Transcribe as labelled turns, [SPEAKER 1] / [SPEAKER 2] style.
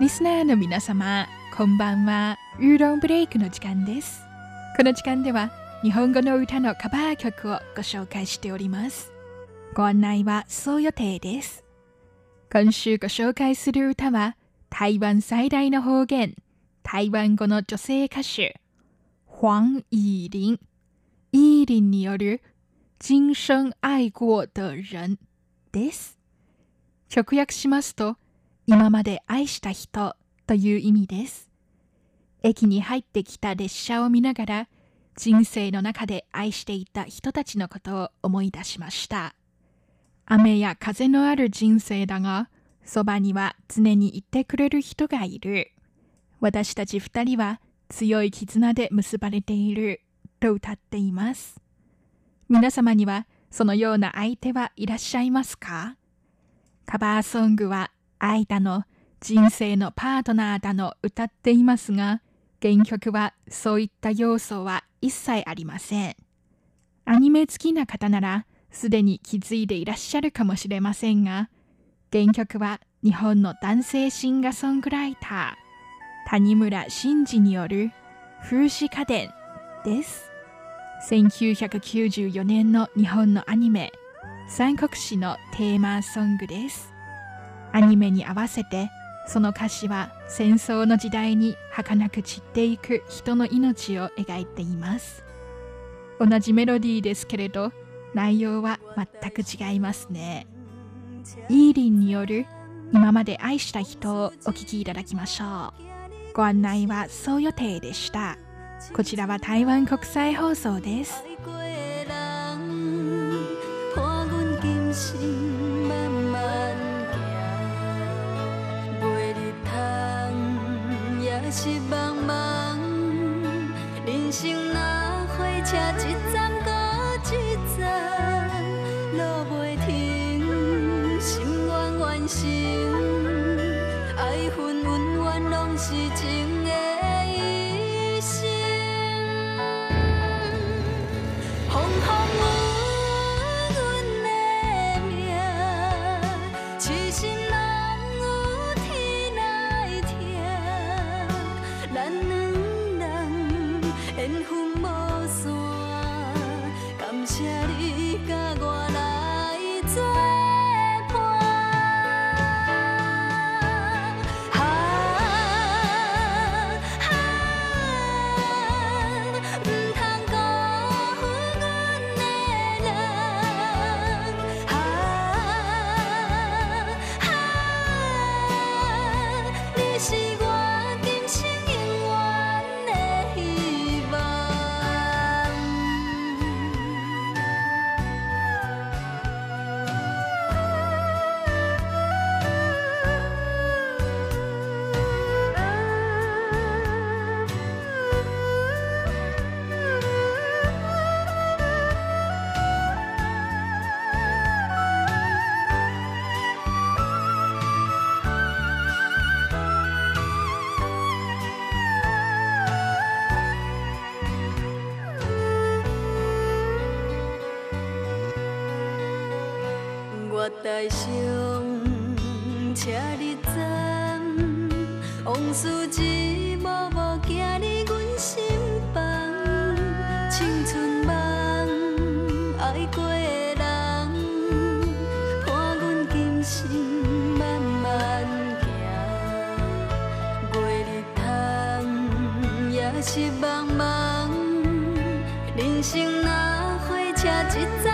[SPEAKER 1] リスナーの皆様、こんばんは。ウーロンブレイクの時間です。この時間では、日本語の歌のカバー曲をご紹介しております。ご案内はそう予定です。今週ご紹介する歌は、台湾最大の方言、台湾語の女性歌手、黄以玲、イーリンによる、今生愛過的人です。直訳しますと、今まで愛した人という意味です。駅に入ってきた列車を見ながら、人生の中で愛していた人たちのことを思い出しました。雨や風のある人生だが、そばには常にいてくれる人がいる。私たち二人は強い絆で結ばれていると歌っています。皆様にはそのような相手はいらっしゃいますか？カバーソングは愛だの人生のパートナーだの歌っていますが、原曲はそういった要素は一切ありません。アニメ好きな方ならすでに気づいていらっしゃるかもしれませんが、原曲は日本の男性シンガーソングライター、谷村新司による風刺家電です。1994年の日本のアニメ、三国志のテーマソングです。アニメに合わせて、その歌詞は戦争の時代に儚く散っていく人の命を描いています。同じメロディーですけれど、内容は全く違いますね。イーリンによる今まで愛した人をお聴きいただきましょう。ご案内はそう予定でした。こちらは台湾国際放送です。
[SPEAKER 2] 是茫茫，人生若火车一我台上车你站，往事一幕幕行入阮心房，青春梦爱过的人，伴阮今生慢慢行，袂日通也是茫茫。人生若火车一站